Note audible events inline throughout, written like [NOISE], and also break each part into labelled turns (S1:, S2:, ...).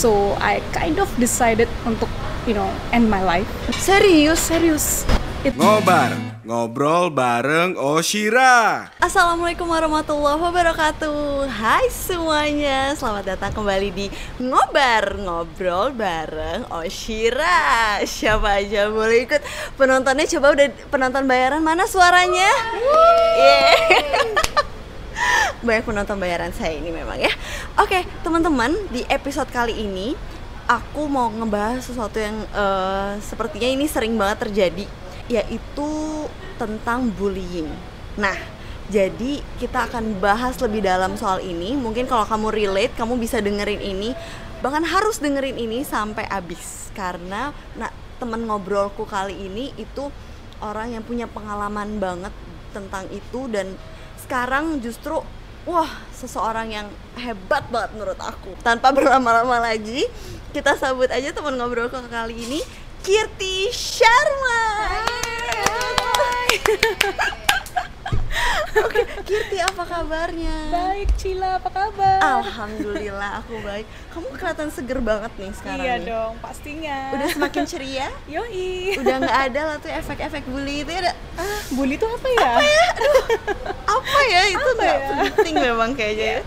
S1: So I kind of decided untuk you know end my life.
S2: Serius?
S1: Serius. It,
S3: Ngobar, ngobrol bareng Oshira.
S2: Assalamualaikum warahmatullahi wabarakatuh Hai semuanya, selamat datang kembali di Ngobar Ngobrol bareng Oshira Siapa aja boleh ikut Penontonnya coba udah penonton bayaran mana suaranya? Yeah. [LAUGHS] [LAUGHS] Banyak penonton bayaran saya ini memang ya Oke teman-teman di episode kali ini Aku mau ngebahas sesuatu yang eh, sepertinya ini sering banget terjadi Yaitu tentang bullying Nah jadi kita akan bahas lebih dalam soal ini. Mungkin kalau kamu relate, kamu bisa dengerin ini. Bahkan harus dengerin ini sampai habis karena nah temen ngobrolku kali ini itu orang yang punya pengalaman banget tentang itu dan sekarang justru wah seseorang yang hebat banget menurut aku. Tanpa [LAUGHS] berlama-lama lagi, kita sambut aja teman ngobrolku kali ini Kirti Sharma. [LAUGHS] Oke, Kirti apa kabarnya?
S1: baik Cila, apa kabar?
S2: Alhamdulillah aku baik. Kamu kelihatan seger banget nih sekarang.
S1: iya
S2: nih.
S1: dong, pastinya.
S2: Udah semakin ceria?
S1: Yoi.
S2: Udah nggak ada lah tuh efek-efek bully itu ya?
S1: Ah, bully itu apa ya?
S2: Apa ya itu
S1: Apa
S2: nggak
S1: ya?
S2: penting memang kayaknya. ya.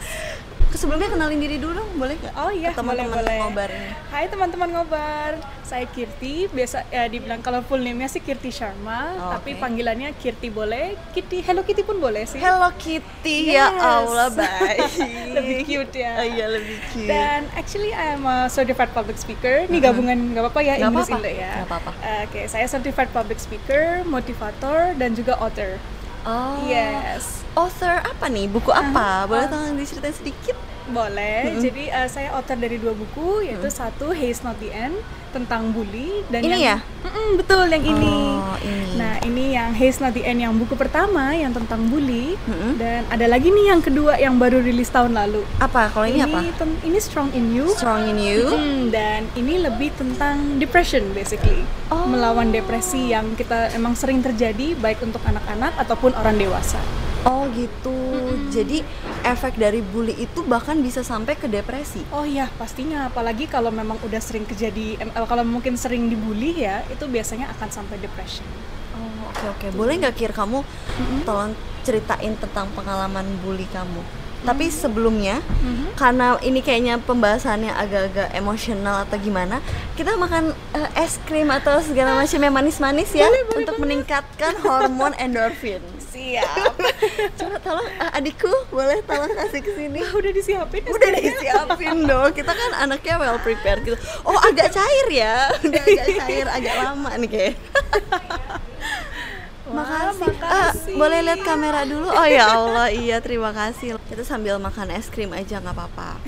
S2: Sebelumnya kenalin diri dulu dong, boleh nggak?
S1: Oh iya,
S2: teman-teman ngobar ini.
S1: Hai teman-teman ngobar, saya Kirti. Biasa ya dibilang kalau full name-nya sih Kirti Sharma,
S2: Oh,
S1: tapi
S2: oke.
S1: panggilannya Kirti boleh, Kitty, Hello Kitty pun boleh sih.
S2: Hello Kitty, ya
S1: Yes.
S2: Allah [LAUGHS] baik.
S1: Lebih cute ya.
S2: Oh iya lebih cute.
S1: Dan actually I'm a certified public speaker. Ini gabungan nggak apa-apa ya
S2: apa-apa.
S1: Indo ya.
S2: Nggak apa-apa.
S1: Oke, saya certified public speaker, motivator dan juga author.
S2: oh.
S1: Yes.
S2: Author apa nih? Buku apa?
S1: Ah,
S2: Boleh tolong diceritain sedikit?
S1: Boleh. Jadi eh, saya author dari dua buku yaitu satu Haze Not the End tentang bully dan
S2: Ini
S1: yang
S2: ya?
S1: Mm-mm, betul yang ini.
S2: Oh, ini.
S1: Nah, ini yang Haze Not the End yang buku pertama yang tentang bully
S2: Mm-mm.
S1: dan ada lagi nih yang kedua yang baru rilis tahun lalu.
S2: Apa? Kalau ini, apa?
S1: ten- ini Strong in You.
S2: Strong in You.
S1: Hmm, dan ini lebih tentang depression basically.
S2: Oh.
S1: Melawan depresi yang kita emang sering terjadi baik untuk anak-anak ataupun orang dewasa.
S2: Oh gitu. Jadi efek dari bully itu bahkan bisa sampai ke depresi.
S1: Oh iya, pastinya apalagi kalau memang udah sering kejadi eh, kalau mungkin sering dibully ya, itu biasanya akan sampai depression.
S2: Oh oke oke. Boleh nggak kir kamu tolong ceritain tentang pengalaman bully kamu? Tapi sebelumnya, karena ini kayaknya pembahasannya agak-agak emosional atau gimana, kita makan eh, es krim atau segala macam yang manis-manis ya untuk meningkatkan hormon [LAUGHS] endorfin.
S1: Siap. [LAUGHS]
S2: Coba tolong eh, adikku boleh tolong kasih ke sini. [LAUGHS]
S1: udah disiapin.
S2: Udah disiapin dong. Kita kan anaknya well prepared gitu. Oh agak cair ya? Udah [LAUGHS] agak cair agak lama nih kayak makasih, Ah,
S1: makasih.
S2: boleh lihat kamera dulu? Oh ya Allah. Iya terima kasih. Kita sambil makan es krim aja nggak apa-apa.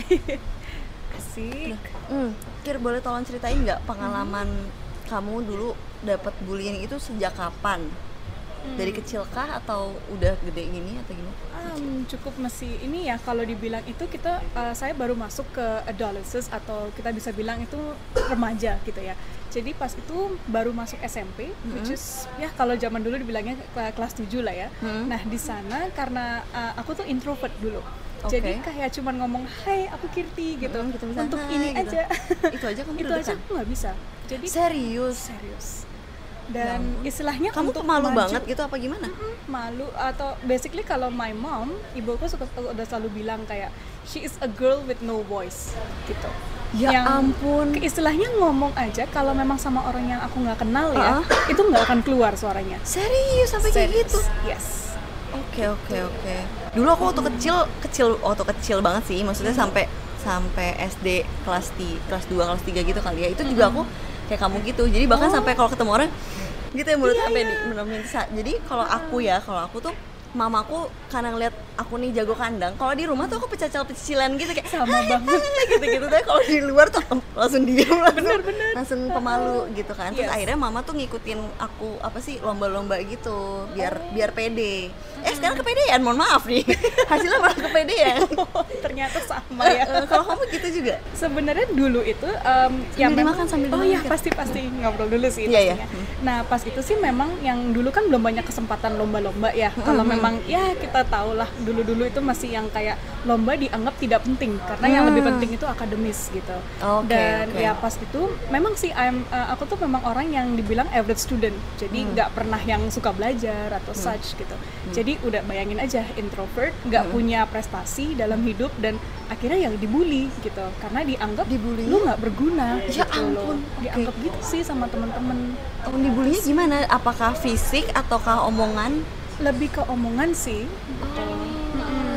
S1: Asik.
S2: hmm, Kir boleh tolong ceritain nggak pengalaman kamu dulu dapat bullying itu sejak kapan dari kecil kah atau udah gede gini atau gimana
S1: Um, cukup masih ini ya kalau dibilang itu kita uh, saya baru masuk ke adolescence atau kita bisa bilang itu remaja gitu ya. Jadi pas itu baru masuk SMP, which is ya kalau zaman dulu dibilangnya ke- kelas 7 lah ya.
S2: Hmm.
S1: Nah, di sana karena uh, aku tuh introvert dulu.
S2: Oke.
S1: Jadi kayak cuman ngomong, "Hai, aku Kirti" gitu.
S2: Hmm, gitu bisa,
S1: Untuk ini
S2: gitu.
S1: aja.
S2: itu aja kamu
S1: itu aja
S2: dekat?
S1: aku nggak bisa. Jadi
S2: serius
S1: serius. Dan
S2: ampun.
S1: istilahnya
S2: kamu
S1: untuk
S2: pemalu
S1: maju-
S2: banget gitu apa gimana
S1: Mm, malu atau basically kalau my mom ibuku suka udah selalu bilang kayak she is a girl with no voice gitu
S2: Ya ampun.
S1: ke- istilahnya ngomong aja kalau memang sama orang yang aku nggak kenal ya
S2: Ah.
S1: itu nggak akan keluar suaranya
S2: Serius sampai kayak gitu?
S1: yes
S2: Oke oke oke. Dulu aku waktu kecil kecil waktu kecil banget sih, maksudnya sampai sampai SD kelas di kelas 2 kelas 3 gitu kali ya. Itu juga aku kayak kamu gitu. Jadi bahkan sampai kalau ketemu orang gitu ya mulut sampai di bener-bener sa- Jadi kalau aku ya, kalau aku tuh mamaku karena ngeliat aku nih jago kandang kalau di rumah tuh aku pecel-pecilan gitu kayak
S1: Sama banget. [LAUGHS]
S2: gitu-gitu. Tapi kalau di luar tuh langsung diam langsung langsung pemalu gitu kan. Terus
S1: Yes.
S2: akhirnya mama tuh ngikutin aku apa sih lomba-lomba gitu biar biar pede. Eh sekarang kepedean? Mohon maaf nih. [LAUGHS] Hasilnya malah kepedean. [LAUGHS]
S1: Ternyata sama ya.
S2: Kalau kamu gitu juga?
S1: Sebenarnya dulu itu em, yang
S2: Sambil
S1: memang
S2: dimakan, sambil
S1: oh iya pasti pasti. Ngobrol dulu sih
S2: Iya, iya.
S1: pastinya. nah pas itu sih memang yang dulu kan belum banyak kesempatan lomba-lomba ya. Kalau memang ya kita tahu lah dulu-dulu itu masih yang kayak lomba dianggap tidak penting karena yang lebih
S2: Hmm.
S1: penting itu akademis gitu.
S2: Oke,
S1: Dan
S2: oke.
S1: ya pas itu memang sih I'm, uh, aku tuh memang orang yang dibilang average student. Jadi
S2: Hmm.
S1: nggak pernah yang suka belajar atau such gitu. Jadi udah bayangin aja introvert, nggak
S2: Hmm.
S1: punya prestasi dalam hidup dan akhirnya yang dibully gitu karena dianggap
S2: Dibully?
S1: lu nggak berguna
S2: Ya
S1: gitu loh.
S2: ampun, oke.
S1: Dianggap gitu sih sama teman-teman.
S2: Oh, dibulinya gimana? Apakah fisik ataukah omongan?
S1: Lebih ke omongan sih.
S2: Ah,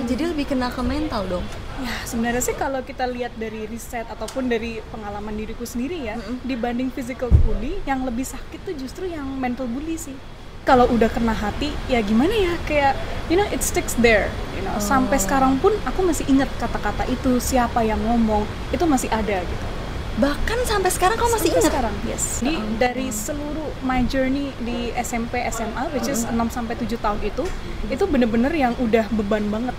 S2: Jadi lebih kena ke mental dong.
S1: Ya sebenarnya sih kalau kita lihat dari riset ataupun dari pengalaman diriku sendiri ya, dibanding physical bully, yang lebih sakit tuh justru yang mental bully sih. Kalau udah kena hati, ya gimana ya kayak, you know, it sticks there. You know, sampai sekarang pun aku masih ingat kata-kata itu, siapa yang ngomong, itu masih ada gitu.
S2: Bahkan sampai sekarang kamu masih ingat?
S1: sekarang yes jadi dari seluruh my journey di SMP SMA which is 6 sampai 7 tahun itu itu bener-bener yang udah beban banget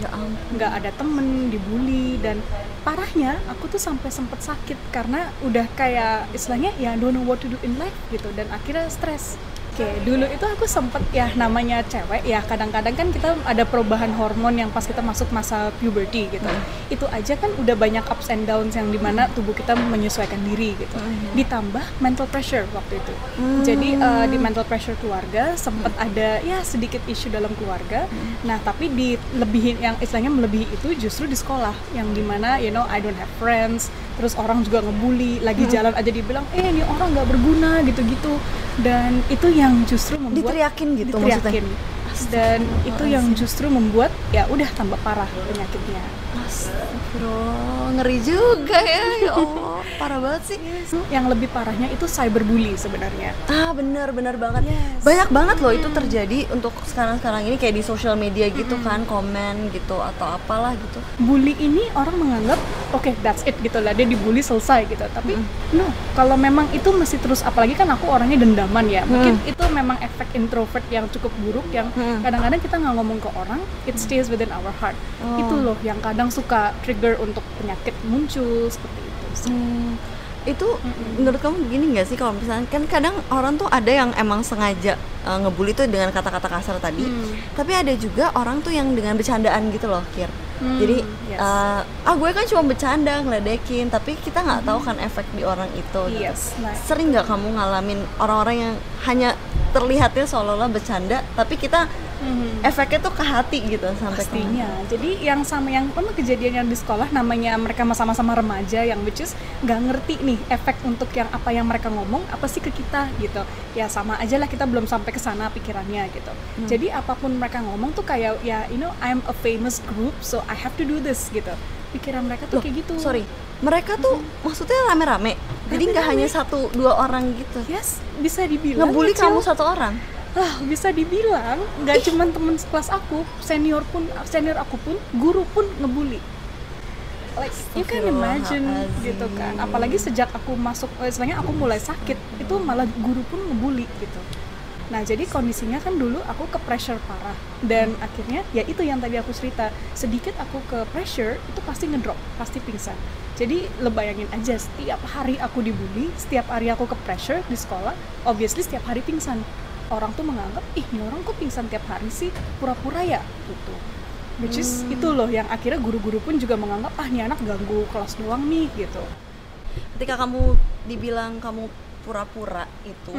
S2: Ya
S1: nggak ada temen dibully dan parahnya aku tuh sampai sempet sakit karena udah kayak istilahnya ya don't know what to do in life gitu dan akhirnya stres Oke, dulu itu aku sempet ya namanya cewek ya kadang-kadang kan kita ada perubahan hormon yang pas kita masuk masa puberty gitu. Itu aja kan udah banyak ups and downs yang di mana tubuh kita menyesuaikan diri gitu. Ditambah mental pressure waktu itu. Jadi eh, di mental pressure keluarga sempet ada ya sedikit isu dalam keluarga. Nah tapi di lebihin yang istilahnya melebihi itu justru di sekolah yang di mana you know I don't have friends. Terus orang juga ngebully, lagi jalan aja dibilang, eh ini orang nggak berguna gitu-gitu. Dan itu yang justru membuat
S2: Diteriakin gitu
S1: diteriakin.
S2: maksudnya.
S1: Dan itu yang justru membuat ya udah tambah parah penyakitnya.
S2: Astagfirullah, ngeri juga ya. Ya Allah, parah banget sih.
S1: Yang lebih parahnya itu cyberbully sebenarnya.
S2: Ah bener bener banget.
S1: Yes.
S2: Banyak banget loh itu terjadi untuk sekarang-sekarang ini kayak di sosial media gitu kan, komen gitu atau apalah gitu.
S1: bully ini orang menganggap oke that's it gitu lah dia dibully selesai gitu tapi no kalau memang itu masih terus apalagi kan aku orangnya dendaman ya mungkin itu memang efek introvert yang cukup buruk yang
S2: Hmm.
S1: Kadang-kadang kita nggak ngomong ke orang it stays within our heart
S2: Oh.
S1: itu loh yang kadang suka trigger untuk penyakit muncul seperti itu sih.
S2: Hmm, itu menurut kamu begini nggak sih kalau misalnya kan kadang orang tuh ada yang emang sengaja uh, ngebully tuh dengan kata-kata kasar tadi,
S1: Hmm.
S2: tapi ada juga orang tuh yang dengan bercandaan gitu loh, Kir.
S1: Hmm,
S2: Jadi
S1: yes.
S2: uh, ah gue kan cuma bercanda ngeledekin, tapi kita nggak tahu kan efek di orang itu. gitu.
S1: Yes, nah.
S2: Sering nggak kamu ngalamin orang-orang yang hanya terlihatnya seolah-olah bercanda, tapi kita
S1: Mhm.
S2: efeknya tuh ke hati gitu sampai ke-
S1: pastinya. jadi yang sama yang pernah kejadian yang di sekolah namanya mereka sama-sama remaja yang which is nggak ngerti nih efek untuk yang apa yang mereka ngomong apa sih ke kita gitu. Ya sama aja lah kita belum sampai ke sana pikirannya gitu.
S2: Hmm.
S1: jadi apa pun mereka ngomong tuh kayak ya you know I'm a famous group so I have to do this gitu. Pikiran mereka tuh
S2: Loh,
S1: kayak gitu.
S2: Sorry, mereka tuh maksudnya rame-rame. Jadi nggak hanya satu dua orang gitu.
S1: yes bisa dibilang
S2: Ngebully
S1: kecil.
S2: kamu satu orang.
S1: ah bisa dibilang nggak cuman temen sekelas aku senior pun senior aku pun guru pun ngebully like you can imagine gitu kan apalagi sejak aku masuk eh, istilahnya aku mulai sakit itu malah guru pun ngebully gitu nah jadi kondisinya kan dulu aku ke pressure parah dan akhirnya ya itu yang tadi aku cerita sedikit aku ke pressure itu pasti ngedrop pasti pingsan. Jadi lo bayangin aja setiap hari aku dibully setiap hari aku ke pressure di sekolah obviously setiap hari pingsan. Orang tuh menganggap ih ini orang kok pingsan tiap hari sih? Pura-pura ya? Gitu. Which is itu loh yang akhirnya guru-guru pun juga menganggap ah ini anak ganggu kelas doang nih gitu.
S2: Ketika kamu dibilang kamu pura-pura itu,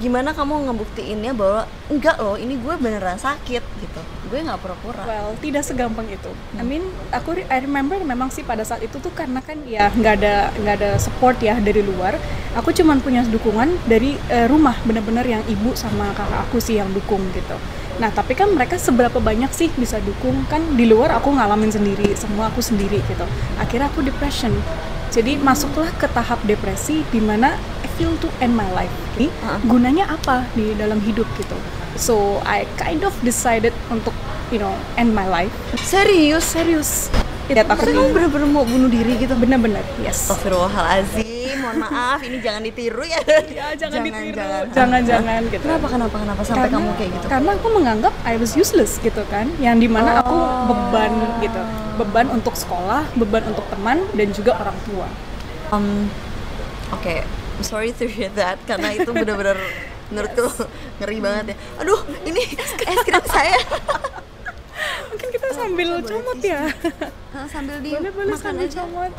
S2: gimana kamu ngebuktiinnya bahwa enggak loh, ini gue beneran sakit gitu. Gue nggak pura-pura.
S1: well tidak segampang itu. I mean aku I remember memang sih pada saat itu tuh karena kan ya nggak ada nggak ada support ya dari luar. Aku cuman punya dukungan dari eh, rumah bener-bener yang ibu sama kakak aku sih yang dukung gitu. Nah tapi kan mereka seberapa banyak sih bisa dukung? Kan di luar aku ngalamin sendiri semua aku sendiri gitu. Akhirnya aku depression jadi masuklah ke tahap depresi di mana I feel to end my life Ini gunanya apa di dalam hidup gitu so I kind of decided untuk you know end my life
S2: Serius?
S1: serius lihat aku
S2: kamu bener-bener mau bunuh diri gitu?
S1: bener-bener yes
S2: Astagfirullahaladzim, mohon maaf, ini jangan ditiru ya. [LAUGHS]
S1: ya jangan, ditiru
S2: jangan.
S1: jangan-jangan gitu
S2: Kenapa, kenapa, kenapa sampai
S1: karena,
S2: kamu kayak gitu?
S1: karena aku menganggap I was useless gitu kan yang di mana aku
S2: Oh.
S1: beban gitu beban untuk sekolah beban untuk teman dan juga orang tua
S2: Um, Oke, I'm sorry to hear that karena itu bener-bener [LAUGHS] menurutku ngeri banget ya. Aduh, ini es krim saya. [LAUGHS]
S1: kan kita sambil
S2: boleh
S1: comot ya. [LAUGHS]
S2: Sambil di
S1: boleh boleh
S2: makan
S1: sambil
S2: aja.
S1: comot.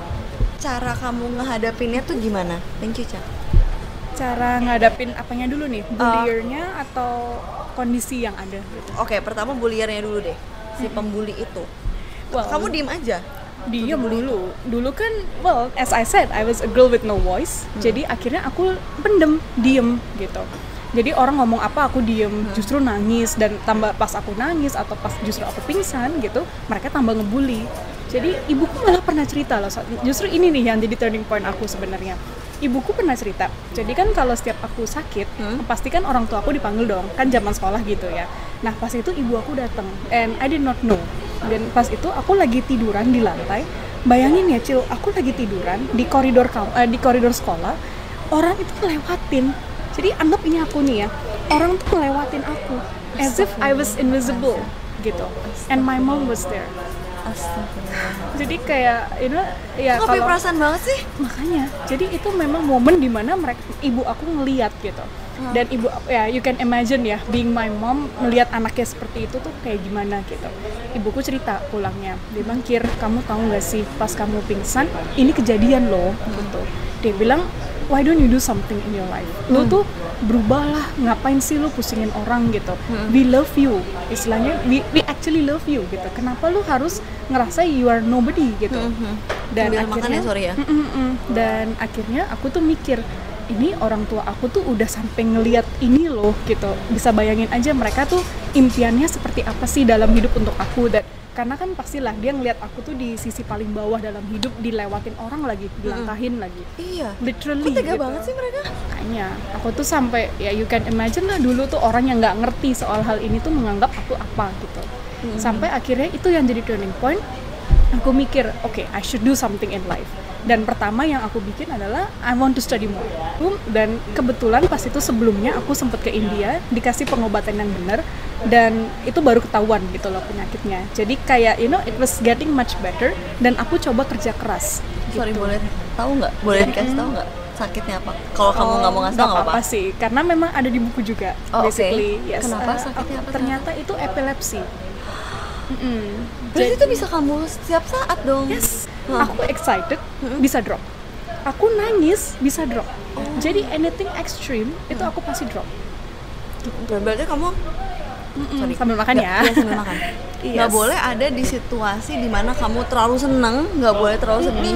S2: Cara kamu ngehadapinnya tuh gimana? Thank you, Ca.
S1: Cara ngadapin apanya dulu nih?
S2: Uh,
S1: Bulliernya atau kondisi yang ada gitu.
S2: Oke, pertama buliernya dulu deh. Si pembuli itu.
S1: Well,
S2: kamu diem aja.
S1: diem dulu. Dulu kan well as I said I was a girl with no voice. Jadi akhirnya aku pendem diem gitu. Jadi orang ngomong apa aku diem. Justru nangis dan tambah pas aku nangis atau pas justru aku pingsan gitu mereka tambah ngebully. Jadi ibuku malah pernah cerita loh justru ini nih yang jadi turning point aku sebenarnya ibuku pernah cerita jadi kan kalau setiap aku sakit
S2: Hmm.
S1: pasti kan orang tua aku dipanggil dong. Kan zaman sekolah gitu ya. Nah pas itu ibu aku datang and I did not know. Dan pas itu aku lagi tiduran di lantai. Bayangin ya cil aku lagi tiduran di koridor eh, di koridor sekolah orang itu ngelewatin jadi anggap ini aku nih ya orang tuh ngelewatin aku. As if I was invisible gitu. And my mom was there
S2: Astagfirullah.
S1: jadi kayak know ya
S2: Kok
S1: kalau
S2: perasaan banget sih?
S1: makanya. Jadi itu memang momen di mana mereka ibu aku ngeliat gitu. Dan ibu ya you can imagine ya being my mom melihat anaknya seperti itu tuh kayak gimana gitu. Ibuku cerita pulangnya dia bilang kir kamu tahu nggak sih pas kamu pingsan ini kejadian loh gitu. Dia bilang why don't you do something in your life? Lu tuh berubahlah ngapain sih lu pusingin orang gitu? We love you istilahnya we, we actually love you gitu. Kenapa lu harus ngerasa you are nobody gitu? Dan
S2: Sambil makan
S1: akhirnya
S2: ya, sorry ya.
S1: Mm, mm, mm. dan akhirnya aku tuh mikir ini orang tua aku tuh udah sampai ngeliat ini loh gitu. Bisa bayangin aja mereka tuh impiannya seperti apa sih dalam hidup untuk aku dan karena kan pastilah dia ngeliat aku tuh di sisi paling bawah dalam hidup dilewatin orang lagi dilangkahin lagi
S2: Iya.
S1: literally
S2: Kok tega
S1: gitu.
S2: banget sih mereka?
S1: makanya aku tuh sampai ya you can imagine lah dulu tuh orang yang nggak ngerti soal hal ini tuh menganggap aku apa gitu sampai akhirnya itu yang jadi turning point aku mikir oke I should do something in life dan pertama yang aku bikin adalah I want to study more dan kebetulan pas itu sebelumnya aku sempet ke India dikasih pengobatan yang benar dan itu baru ketahuan gitu loh penyakitnya jadi kayak you know it was getting much better dan aku coba kerja keras
S2: Sorry,
S1: gitu.
S2: boleh tahu nggak? Boleh dikasih tahu nggak? Sakitnya apa? Kalau kamu nggak mau ngasih nggak apa-apa.
S1: sih karena memang ada di buku juga
S2: Oh,
S1: basically yes.
S2: Kenapa? Sakitnya apa?
S1: ternyata itu epilepsi Mm-mm.
S2: Berarti itu bisa kamu setiap saat dong.
S1: yes
S2: Hah.
S1: aku excited bisa drop aku nangis bisa drop
S2: Oh.
S1: jadi anything extreme itu aku pasti drop
S2: Berarti kamu
S1: Sorry. sambil makan
S2: nggak-
S1: ya
S2: Iya, sambil makan. [LAUGHS]
S1: Yes.
S2: Nggak boleh ada di situasi di mana kamu terlalu seneng, nggak boleh terlalu sedih.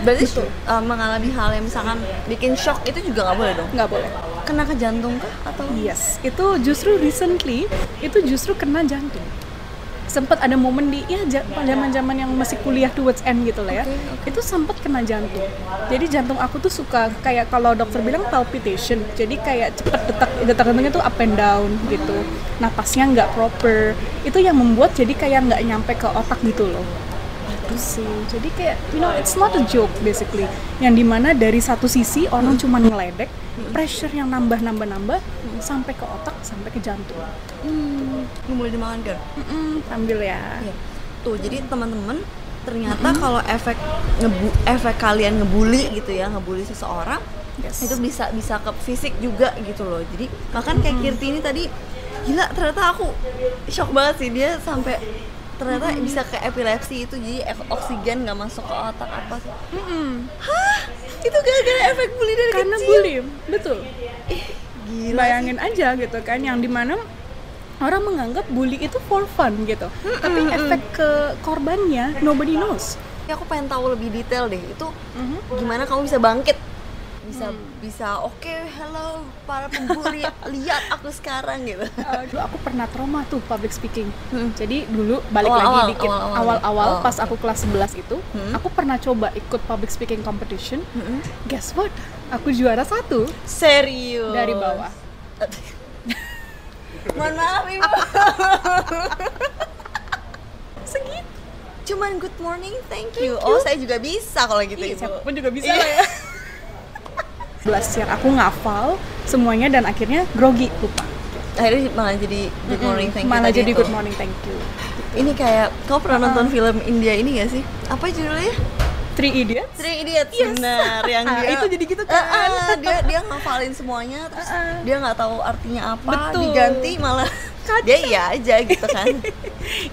S2: Berarti uh, mengalami hal yang misalkan bikin shock itu juga nggak boleh dong.
S1: nggak boleh
S2: Kena ke jantung kah atau?
S1: yes itu justru recently itu justru kena jantung sempat ada momen di ya zaman zaman yang masih kuliah towards end gitu lah ya.
S2: Oke, oke.
S1: itu sempat kena jantung. Jadi jantung aku tuh suka kayak kalau dokter bilang palpitation. Jadi kayak cepet detak detak jantungnya tuh up and down gitu. Napasnya nggak proper. Itu yang membuat jadi kayak nggak nyampe ke otak gitu loh itu sih jadi kayak you know it's not a joke basically yang di mana dari satu sisi orang cuma ngeledek pressure yang nambah nambah nambah sampai ke otak sampai ke jantung
S2: Hmm, ini boleh dimakan kan?
S1: Mm-mm, ambil ya
S2: Iya. Tuh, jadi teman-teman ternyata kalau efek ngebu efek kalian ngebully gitu ya, ngebully seseorang
S1: Yes.
S2: itu bisa bisa ke fisik juga gitu loh. Jadi bahkan kayak Kirti ini tadi gila ternyata aku shock banget sih dia sampai ternyata bisa ke epilepsi itu jadi oksigen nggak masuk ke otak apa sih?
S1: Mm-mm.
S2: Itu gara-gara efek bully dari
S1: karena
S2: kecil.
S1: bully betul
S2: Gila.
S1: bayangin aja gitu kan yang di mana orang menganggap bully itu for fun gitu tapi efek ke korbannya nobody knows
S2: Ya, aku pengen tahu lebih detail deh itu
S1: Mhm.
S2: gimana kamu bisa bangkit bisa bisa oke hello para pembuli [LAUGHS] lihat aku sekarang gitu
S1: Uh, dulu aku pernah trauma tuh public speaking.
S2: Hmm.
S1: Jadi dulu balik
S2: Awal-awal,
S1: lagi dikit
S2: awal-awal. Oh,
S1: pas aku kelas 11 itu,
S2: Hmm.
S1: aku pernah coba ikut public speaking competition. Guess what? Aku juara satu
S2: serius
S1: dari bawah. [LAUGHS]
S2: mohon maaf ibu [LAUGHS]
S1: Segitu.
S2: cuman good morning thank you oh saya juga bisa kalau gitu
S1: Ih,
S2: ibu
S1: siapa pun juga bisa
S2: Iya.
S1: lah ya. 11 yang aku ngafal semuanya dan akhirnya grogi lupa.
S2: akhirnya malah jadi good morning thank you
S1: Malah jadi
S2: itu.
S1: good morning thank you.
S2: ini kayak kau pernah nonton film India ini gak sih apa judulnya
S1: Three Idiots.
S2: Three Idiots
S1: Yes.
S2: benar yang [LAUGHS]
S1: Ah,
S2: dia
S1: itu jadi gitu kan.
S2: Ah, ah, dia dia ngafalin semuanya terus
S1: Ah, ah.
S2: dia nggak tahu artinya apa
S1: Betul.
S2: diganti malah dia iya aja gitu kan [LAUGHS]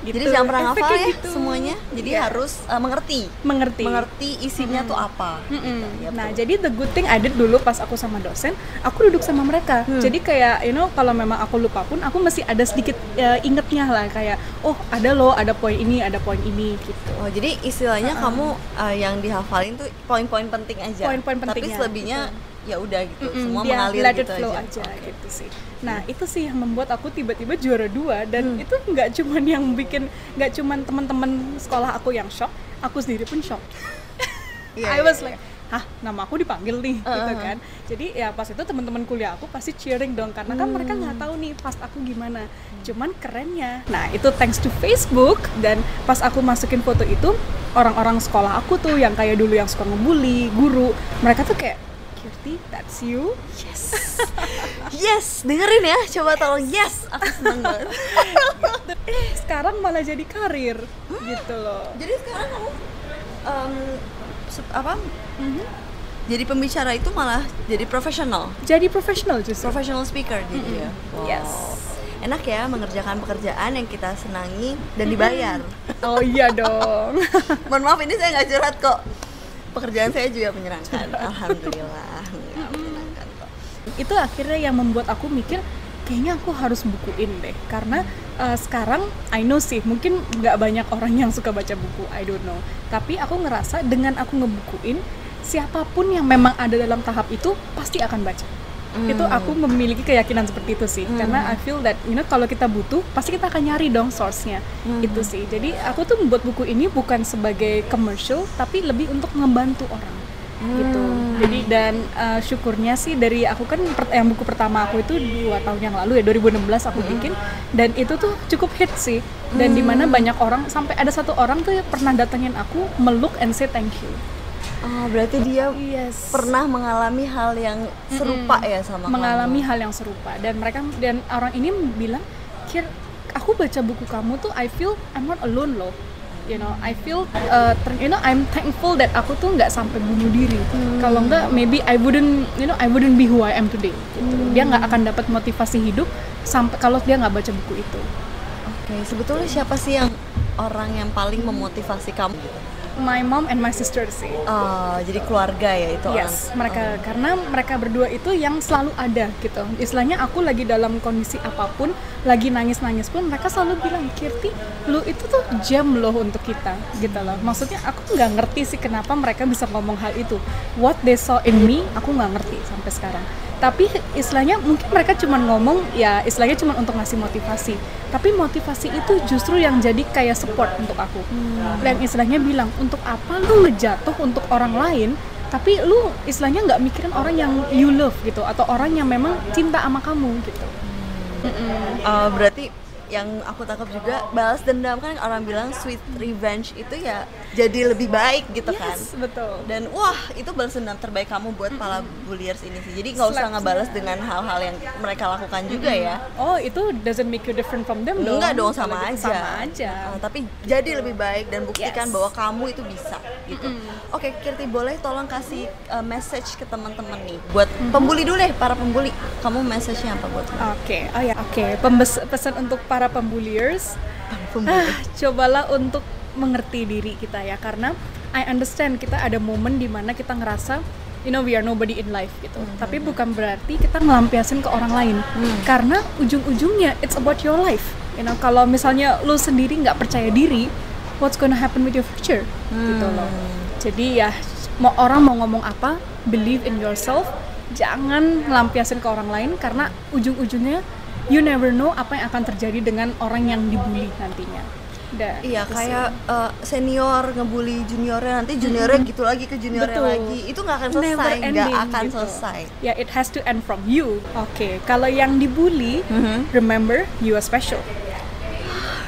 S1: Gitu.
S2: jadi jangan pernah ngafal ya
S1: gitu.
S2: semuanya jadi
S1: Iya.
S2: harus uh, mengerti
S1: mengerti
S2: mengerti isinya tuh apa
S1: Mm-mm.
S2: gitu. Ya,
S1: nah, jadi the good thing I did dulu pas aku sama dosen, aku duduk sama mereka.
S2: Hmm.
S1: Jadi kayak you know kalau memang aku lupa pun aku masih ada sedikit uh, ingetnya lah kayak oh ada loh, ada poin ini, ada poin ini gitu.
S2: Oh, jadi istilahnya kamu uh, yang dihafalin tuh poin-poin penting aja.
S1: Poin-poin
S2: Tapi
S1: pentingnya,
S2: selebihnya ya udah gitu,
S1: Mm-mm,
S2: semua
S1: dia
S2: mengalir
S1: let it
S2: gitu
S1: flow
S2: aja.
S1: aja,
S2: Oke.
S1: gitu sih. Nah itu sih yang membuat aku tiba-tiba juara dua dan
S2: Hmm.
S1: itu nggak cuman yang bikin nggak cuman teman-teman sekolah aku yang shock, aku sendiri pun shock.
S2: Iya, [LAUGHS]
S1: I
S2: iya,
S1: was
S2: iya.
S1: like, hah nama aku dipanggil nih gitu
S2: Uh-huh.
S1: kan. Jadi ya pas itu teman-teman kuliah aku pasti cheering dong karena kan mereka
S2: Hmm.
S1: nggak tahu nih past aku gimana. Cuman kerennya, nah itu thanks to Facebook dan pas aku masukin foto itu orang-orang sekolah aku tuh yang kayak dulu yang suka ngebully guru, mereka tuh kayak Kirti, that's you.
S2: Yes. [LAUGHS] yes, dengerin ya. Coba tolong yes. Aku seneng banget.
S1: eh [LAUGHS] sekarang malah jadi karir
S2: Hmm.
S1: gitu loh [GASPS]
S2: jadi sekarang kamu um, apa?
S1: Mhm.
S2: Jadi pembicara itu malah jadi profesional.
S1: jadi profesional justru
S2: Professional speaker jadi ya. Wow.
S1: Yes.
S2: Enak ya mengerjakan pekerjaan yang kita senangi dan dibayar.
S1: oh iya dong [LAUGHS]
S2: Mohon maaf ini saya nggak curhat kok. Pekerjaan saya juga menyenangkan. Alhamdulillah.
S1: Itu akhirnya yang membuat aku mikir kayaknya aku harus bukuin deh karena uh, sekarang I know sih mungkin nggak banyak orang yang suka baca buku I don't know tapi aku ngerasa dengan aku ngebukuin siapa pun yang memang ada dalam tahap itu pasti akan baca itu aku memiliki keyakinan seperti itu sih. Karena I feel that you know kalau kita butuh pasti kita akan nyari dong source-nya. Itu sih. Jadi aku tuh membuat buku ini bukan sebagai commercial tapi lebih untuk membantu orang. Gitu. Jadi dan uh, syukurnya sih dari aku kan per- yang buku pertama aku itu dua tahun yang lalu ya 2016 aku bikin. Dan itu tuh cukup hit sih. Dan di mana banyak orang sampai ada satu orang tuh yang pernah datengin aku meluk and say thank you
S2: Oh, berarti dia
S1: yes.
S2: pernah mengalami hal yang serupa ya sama
S1: mengalami
S2: kamu.
S1: hal yang serupa. Dan mereka dan orang ini bilang Kir aku baca buku kamu tuh I feel I'm not alone loh. You know I feel uh, you know I'm thankful that aku tuh nggak sampai bunuh diri. Kalau nggak maybe I wouldn't you know I wouldn't be who I am today. Gitu. dia nggak akan dapat motivasi hidup sampai kalau dia nggak baca buku itu.
S2: Oke, sebetulnya siapa sih yang orang yang paling memotivasi kamu?
S1: My mom and my sister sih
S2: Oh, jadi keluarga ya itu
S1: Yes,
S2: orang.
S1: mereka karena mereka berdua itu yang selalu ada gitu. Istilahnya aku lagi dalam kondisi apa pun, lagi nangis-nangis pun mereka selalu bilang, "Kirti, lu itu tuh jam loh untuk kita." gitu loh. Maksudnya aku nggak ngerti sih kenapa mereka bisa ngomong hal itu. What they saw in me, aku nggak ngerti sampai sekarang. Tapi istilahnya mungkin mereka cuma ngomong ya istilahnya cuma untuk ngasih motivasi. Tapi motivasi itu justru yang jadi kayak support untuk aku. Dan istilahnya bilang, "Untuk apa lu ngejatuh untuk orang lain tapi lu istilahnya nggak mikirin orang yang you love gitu atau orang yang memang cinta sama kamu gitu
S2: Eh, berarti yang aku tangkap juga balas dendam kan orang bilang sweet revenge itu ya jadi lebih baik gitu kan.
S1: yes betul
S2: Dan wah itu balas dendam terbaik kamu buat para bulliers ini sih. Jadi nggak usah ngebalas dengan hal-hal yang mereka lakukan juga ya.
S1: oh itu doesn't make you different from them dong
S2: Enggak dong sama aja.
S1: sama aja
S2: Uh, tapi jadi lebih baik dan buktikan
S1: Yes.
S2: bahwa kamu itu bisa gitu. Oke, Kirti boleh tolong kasih uh, message ke teman-teman nih buat pembuli dulu deh para pembuli. Kamu message-nya apa buat
S1: oke oh ya oke Pembes- pesan untuk para pembulliers
S2: Pembuli.
S1: ah, cobalah untuk mengerti diri kita ya karena I understand kita ada momen di mana kita ngerasa you know we are nobody in life gitu. Tapi bukan berarti kita ngelampiasin ke orang lain. Karena ujung-ujungnya it's about your life. You know kalau misalnya lu sendiri nggak percaya diri what's gonna happen with your future? Gitu loh. Jadi ya mau orang mau ngomong apa believe in yourself. Jangan ngelampiasin ke orang lain karena ujung-ujungnya you never know apa yang akan terjadi dengan orang yang dibully nantinya Udah,
S2: Iya
S1: sih.
S2: kayak uh, senior ngebully juniornya nanti juniornya gitu lagi ke juniornya
S1: Betul.
S2: lagi itu nggak akan selesai nggak akan
S1: gitu.
S2: selesai
S1: Ya, it has to end from you. Oke, kalau yang dibully,
S2: Mhm.
S1: remember you are special.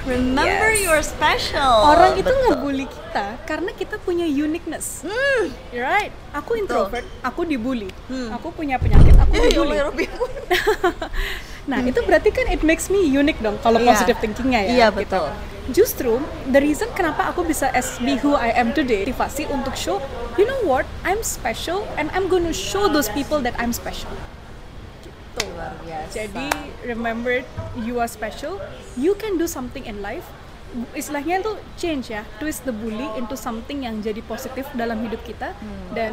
S2: Remember
S1: Yes.
S2: you're special
S1: Orang itu
S2: Betul.
S1: ngebully kita karena kita punya uniqueness.
S2: Hmm.
S1: You're right. Aku introvert, aku dibully.
S2: Hmm.
S1: Aku punya penyakit, aku dibully. [LAUGHS] Nah, itu berarti kan it makes me unique dong kalau
S2: Iya.
S1: positive thinkingnya ya.
S2: Iya,
S1: gitu.
S2: betul.
S1: Justru the reason kenapa aku bisa as be who I am today, motivasi untuk show, you know what, I'm special and I'm gonna show those people that I'm special.
S2: Biasa.
S1: Jadi remember you are special. You can do something in life. Istilahnya itu change ya, twist the bully into something yang jadi positif dalam hidup kita
S2: Hmm.
S1: dan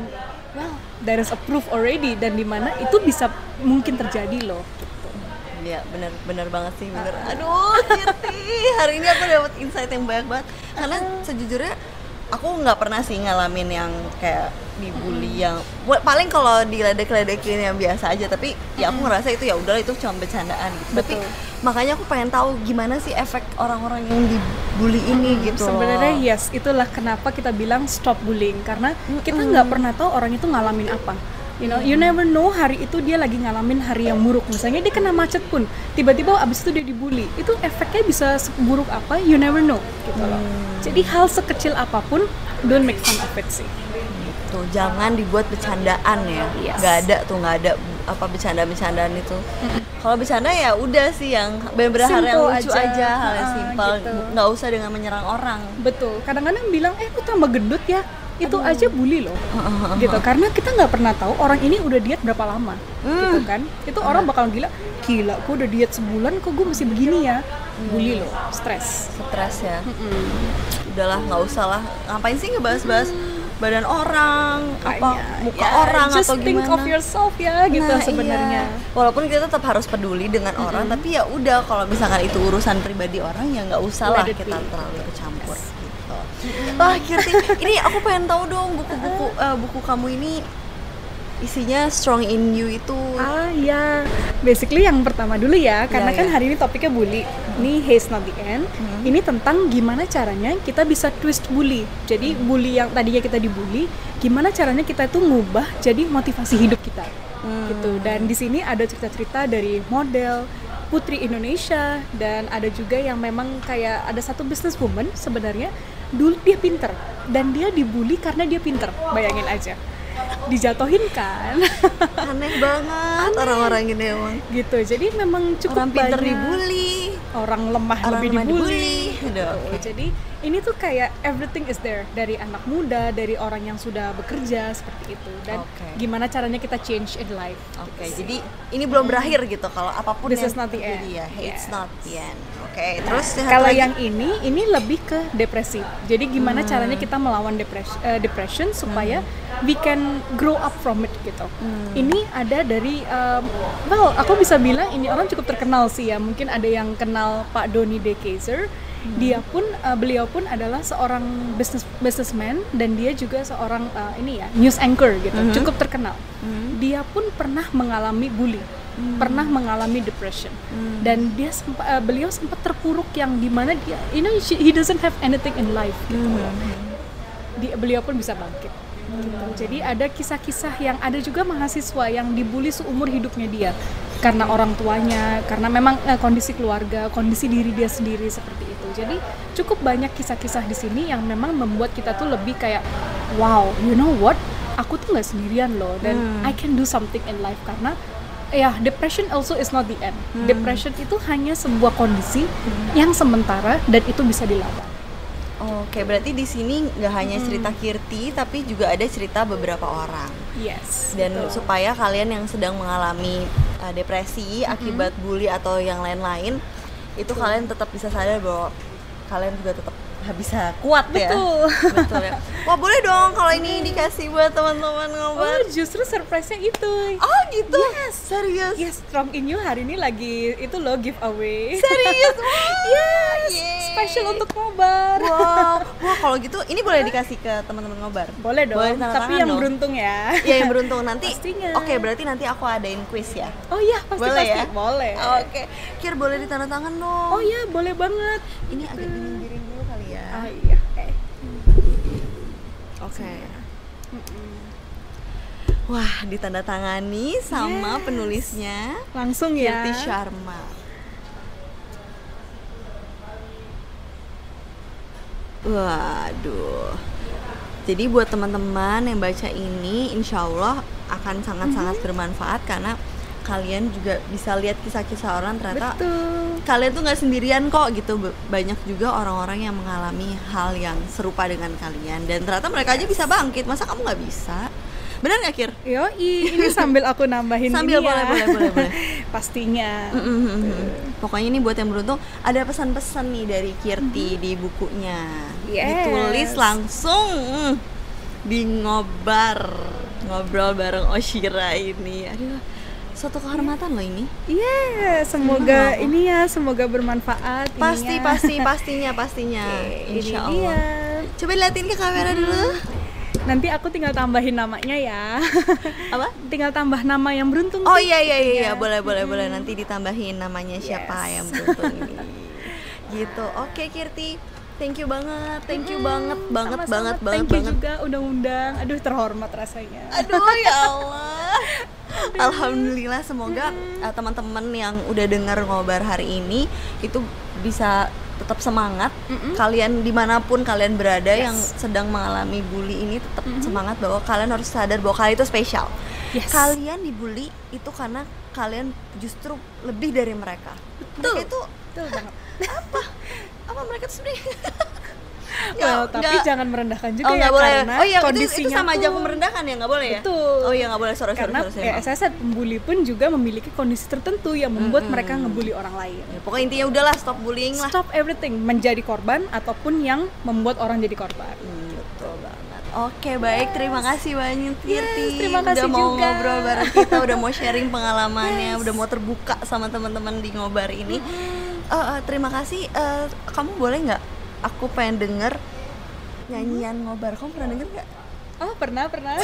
S1: well there is a proof already dan di mana itu bisa mungkin terjadi loh.
S2: Iya bener bener banget sih bener. Aduh Kirti hari ini aku dapat insight yang banyak banget karena sejujurnya aku nggak pernah sih ngalamin yang kayak dibully yang paling kalau diledek-ledekin yang biasa aja tapi ya aku ngerasa itu ya udah itu cuma bercandaan gitu. Tapi
S1: Betul.
S2: makanya aku pengen tahu gimana sih efek orang-orang yang dibully ini gitu.
S1: Sebenarnya yes, itulah kenapa kita bilang stop bullying karena kita nggak pernah tahu orang itu ngalamin apa. You know, you never know hari itu dia lagi ngalamin hari yang buruk. Misalnya dia kena macet pun, tiba-tiba abis itu dia dibully. Itu efeknya bisa seburuk apa? You never know, gitu loh. Jadi hal sekecil apa pun, don't make fun of it sih.
S2: Tuh jangan dibuat bercandaan ya.
S1: Yes.
S2: Nggak ada tuh nggak ada apa bercanda-bercandaan itu. Kalau bercanda ya udah sih yang benar-benar hal yang lucu
S1: aja.
S2: aja, hal yang
S1: Ah,
S2: simpel,
S1: gitu.
S2: nggak usah dengan menyerang orang.
S1: Betul. Kadang-kadang bilang, eh lu tambah gendut ya. Itu aja bully loh. gitu. Karena kita nggak pernah tahu orang ini udah diet berapa lama. Gitu kan. Itu orang bakal gila. Gila, gue udah diet sebulan kok gue masih begini ya. Bully loh, stres.
S2: Stres ya. Udahlah nggak usah lah. Ngapain sih ngebahas-bahas badan orang, apa
S1: Makanya,
S2: muka
S1: ya,
S2: orang
S1: just
S2: atau
S1: think
S2: gimana?
S1: of yourself ya gitu
S2: Nah,
S1: sebenarnya.
S2: iya. Walaupun kita tetap harus peduli dengan orang, tapi ya udah kalau misalkan itu urusan pribadi orang ya nggak usah lah kita terlalu. Wah, Kirti, ini aku pengen tahu dong buku-buku eh, buku kamu ini isinya strong in you itu
S1: Ah ya, basically yang pertama dulu ya, karena
S2: Iya,
S1: kan
S2: iya.
S1: hari ini topiknya bully. Ini Haze Not The End. Ini tentang gimana caranya kita bisa twist bully. Jadi bully yang tadinya kita dibully, gimana caranya kita itu ngubah jadi motivasi hidup kita. Gitu. Dan di sini ada cerita-cerita dari model putri Indonesia dan ada juga yang memang kayak ada satu businesswoman sebenarnya dulu dia pinter dan dia dibully karena dia pinter. Bayangin aja. Dijatuhin kan. [LAUGHS]
S2: aneh banget orang-orang ini emang
S1: gitu jadi memang cukup
S2: orang pinter
S1: banyak
S2: dibully
S1: orang lemah
S2: orang
S1: lebih
S2: lemah
S1: dibully,
S2: dibully. [LAUGHS]
S1: Gitu.
S2: oke.
S1: jadi ini tuh kayak everything is there dari anak muda dari orang yang sudah bekerja seperti itu dan
S2: Oke.
S1: gimana caranya kita change in life
S2: Oke,
S1: gitu sih.
S2: jadi ini belum berakhir gitu kalau apa pun
S1: This
S2: yang
S1: is not the
S2: terjadi
S1: end.
S2: ya, it's
S1: Yes.
S2: not the end. Oke, terus yang
S1: kalau
S2: lagi?
S1: yang ini ini lebih ke depresi jadi gimana
S2: Hmm.
S1: caranya kita melawan depression depression supaya we can grow up from it gitu
S2: Hmm.
S1: ini ada dari um, well aku bisa bilang ini orang cukup terkenal sih ya mungkin ada yang kenal Pak Doni De Keyser
S2: Hmm.
S1: dia pun uh, beliau pun adalah seorang business businessman dan dia juga seorang uh, ini ya news anchor gitu
S2: Hmm.
S1: cukup terkenal dia pun pernah mengalami bully
S2: Hmm.
S1: pernah mengalami depression dan dia sempa- uh, beliau sempat terpuruk yang di mana dia you know she- he doesn't have anything in life gitu
S2: Hmm.
S1: Di- beliau pun bisa bangkit gitu. jadi ada kisah-kisah yang ada juga mahasiswa yang dibully seumur hidupnya dia karena orang tuanya karena memang eh, kondisi keluarga kondisi diri dia sendiri seperti itu jadi cukup banyak kisah-kisah di sini yang memang membuat kita tuh lebih kayak wow you know what? Aku tuh nggak sendirian loh. Dan I can do something in life karena ya depression also is not the end. Depression itu hanya sebuah kondisi yang sementara dan itu bisa dilawan.
S2: Oke, berarti di sini nggak hanya cerita Kirti, tapi juga ada cerita beberapa orang.
S1: yes
S2: Dan
S1: betul.
S2: supaya kalian yang sedang mengalami uh, depresi akibat bully atau yang lain-lain, itu kalian tetap bisa sadar bahwa kalian juga tetap bisa kuat ya.
S1: Betul.
S2: Betul ya. Wah boleh dong kalau ini dikasih buat teman-teman
S1: Oh,
S2: ngobrol.
S1: justru surprise-nya itu.
S2: Oh gitu?
S1: Yes.
S2: Serius?
S1: Yes, Strong in You hari ini lagi itu loh giveaway.
S2: Serius? [LAUGHS] Wow.
S1: yes.
S2: Yeay.
S1: Special untuk ngobar.
S2: Wow, wah [LAUGHS] kalau gitu ini boleh dikasih ke teman-teman ngobar.
S1: Boleh dong,
S2: Boleh
S1: tapi yang
S2: dong.
S1: beruntung ya.
S2: Iya yang beruntung [LAUGHS] nanti.
S1: Pastinya.
S2: Oke berarti nanti aku adain quiz ya.
S1: Oh iya, pasti
S2: boleh
S1: pasti.
S2: ya?
S1: Boleh.
S2: Oke. Kir boleh ditanda tangan dong.
S1: Oh iya, boleh banget.
S2: Ini agak
S1: Oh iya. Oke.
S2: Oke. Wah, ditandatangani sama
S1: Yes.
S2: penulisnya
S1: Langsung ya.
S2: Kirti Sharma. Waduh. Jadi buat teman-teman yang baca ini, insya Allah akan sangat-sangat bermanfaat karena kalian juga bisa lihat kisah-kisah orang ternyata
S1: Betul.
S2: kalian tuh nggak sendirian kok gitu banyak juga orang-orang yang mengalami hal yang serupa dengan kalian dan ternyata mereka aja bisa bangkit masa kamu nggak bisa Bener nggak Kir?
S1: Yo, ini sambil aku nambahin
S2: Sambil
S1: ini ya.
S2: boleh, boleh, boleh, boleh. [LAUGHS]
S1: Pastinya.
S2: Mm-mm. Pokoknya ini buat yang beruntung ada pesan-pesan nih dari Kirti di bukunya.
S1: Yes.
S2: Ditulis langsung mm, di ngobar ngobrol bareng Oshira ini. Aduh, suatu kehormatan loh ini.
S1: Iya, semoga ini ya, semoga bermanfaat.
S2: Pasti,
S1: ininya.
S2: pasti, [LAUGHS] pastinya, pastinya.
S1: Oke,
S2: Insya
S1: ini
S2: Allah.
S1: dia.
S2: Coba liatin ke kamera dulu.
S1: Nanti aku tinggal tambahin namanya ya. [LAUGHS]
S2: Apa?
S1: tinggal tambah nama yang beruntung.
S2: Oh iya iya iya, iya.
S1: Iya.
S2: boleh boleh boleh nanti ditambahin namanya siapa
S1: Yes.
S2: yang beruntung ini. [LAUGHS] gitu. Oke Kirti, thank you banget, thank you banget banget
S1: Sama-sama.
S2: banget banget
S1: Thank you
S2: banget.
S1: juga undang-undang. Aduh, terhormat rasanya.
S2: Aduh ya Allah. Alhamdulillah semoga uh, teman-teman yang udah dengar ngobar hari ini itu bisa tetap semangat. Kalian di mana pun kalian berada
S1: Yes.
S2: yang sedang mengalami bully ini tetap semangat bahwa kalian harus sadar bahwa kalian itu spesial.
S1: Yes.
S2: Kalian dibully itu karena kalian justru lebih dari mereka. Mereka itu
S1: Betul banget.
S2: apa [LAUGHS] mereka itu sebenarnya? [LAUGHS]
S1: Well, tapi
S2: nggak-
S1: jangan merendahkan juga
S2: oh
S1: ya
S2: boleh.
S1: karena
S2: Oh iya itu,
S1: kondisinya
S2: itu sama aja
S1: tuh-
S2: aku merendahkan ya nggak boleh ya?
S1: Betul.
S2: Oh iya nggak boleh sorry
S1: karena
S2: sorry, sorry,
S1: ya, saya pembuli pun juga memiliki kondisi tertentu yang membuat mereka ngebully orang lain.
S2: Ya, pokoknya intinya udahlah stop bullying lah.
S1: Stop everything menjadi korban ataupun yang membuat orang jadi korban.
S2: Hmm, betul banget. Oke baik, terima kasih banyak Tirti.
S1: Yes, terima kasih
S2: udah mau
S1: juga.
S2: ngobrol bareng kita, udah mau sharing [LAUGHS] pengalamannya, udah mau terbuka sama teman-teman di ngobar ini. Eh, eh, terima kasih. Eh, kamu boleh nggak? Aku pengen denger nyanyian ngobar. Kamu pernah denger nggak?
S1: Oh pernah pernah.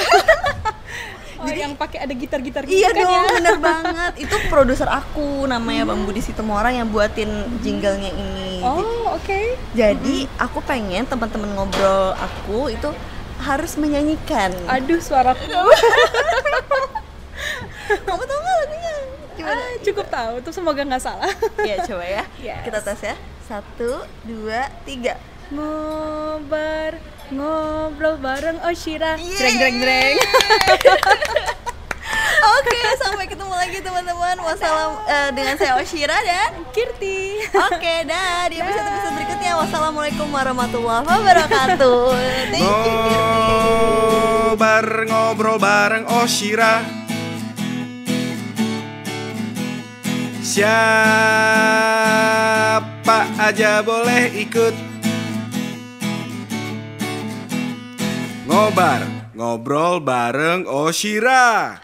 S1: [LAUGHS] oh yang pakai ada gitar-gitar gitu
S2: Iya
S1: kan
S2: dong,
S1: ya.
S2: bener banget. [LAUGHS] Itu produser aku, namanya Bang Budi Situmorang yang buatin jinglenya ini.
S1: Oh oke.
S2: Jadi aku pengen teman-teman ngobrol aku itu harus menyanyikan.
S1: Aduh suaraku. [LAUGHS]
S2: Kamu tahu nggak lagunya? Gimana?
S1: Ah, cukup tahu tuh semoga nggak salah. [LAUGHS]
S2: Ya coba ya.
S1: Yes.
S2: Kita tes ya. Satu, dua, tiga.
S1: Ngobar ngobrol bareng Oshira.
S2: Yeay.
S1: Dreng dreng dreng. [LAUGHS]
S2: Oke, sampai ketemu lagi teman-teman. Wassalam eh, dengan saya Oshira dan
S1: Kirti.
S2: Oke, dah di episode episode berikutnya. Wassalamualaikum warahmatullahi wabarakatuh. Thank you. Kirti.
S3: Ngobar ngobrol bareng Oshira Siapa aja boleh ikut? Ngobar ngobrol bareng Oshira